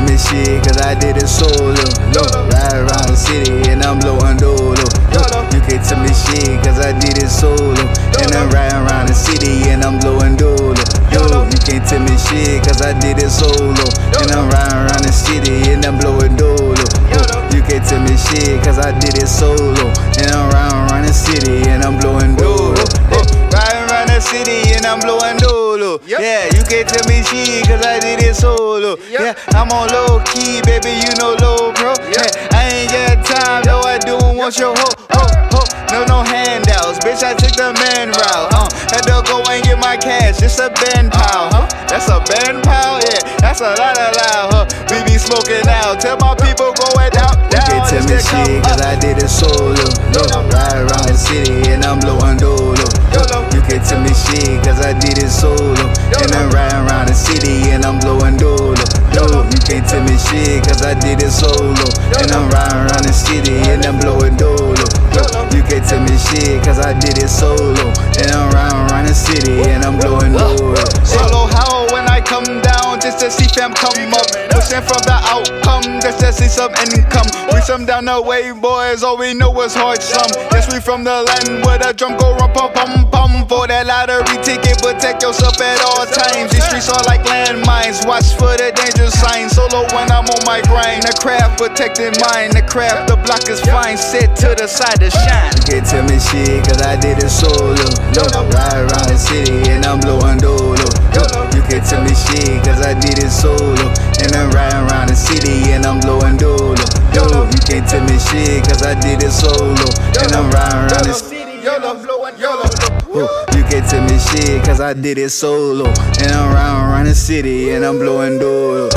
shit, cause I did it solo. Look, ride around the city and I'm blowing dolo. You can't tell me shit, cause I did it solo. And I'm riding around the city and I'm blowing dolo. Yo, you can't tell me shit, cause I did it solo. And I'm riding around the city and I'm blowing dolo. You can't tell me shit, cause I did it solo. And I'm riding around the city and I'm blowing dolo. Riding around the city and I'm blowing dolo. Yeah, you can't tell me shit, cause I did it solo. Yeah, I'm on low key, baby, you know low, bro. Yeah, I ain't got time, no, I don't want your hoe, ho, ho. No, no handouts, bitch, I took the man route. Uh, had to go and get my cash, it's a band pal. Huh? That's a band pal, yeah, that's a lot of loud, huh? We be smoking out, tell my people going out, down. You can't tell me shit, cause I did it solo. Look, ride around the city and I'm blowing dolo. You can't tell me shit, cause I did it solo. And I'm riding around the city and I'm blowing dolo. Yo, you can't tell me shit, cause I did it solo. And I'm riding around the city and I'm blowing dolo. Yo, you can't tell me shit, cause I did it solo. And I'm riding around the city and I'm blowing dolo. Solo how when I come down just to see fam come up. From the outcome just to see some income. We some down the way, boys, all we know is hard some. Yes, we from the land where the drum go rum pum pum pum. For that lottery ticket, protect yourself at all times. These streets are like landmines, watch for the danger signs. Solo when I'm on my grind, the craft protecting mine. The craft, the block is fine, sit to the side to shine. You can't tell me shit, cause I did it solo. No, ride around the city and I'm blowing dolo. You can't tell me shit, cause I did it solo. And I'm riding around the city and I'm blowing dolo. Yo, you can't tell me shit, cause I did it solo. And I'm riding around the city. YOLO, blowing YOLO. You can't tell me shit, cause I did it solo. And I'm riding around the city and I'm blowing dolo.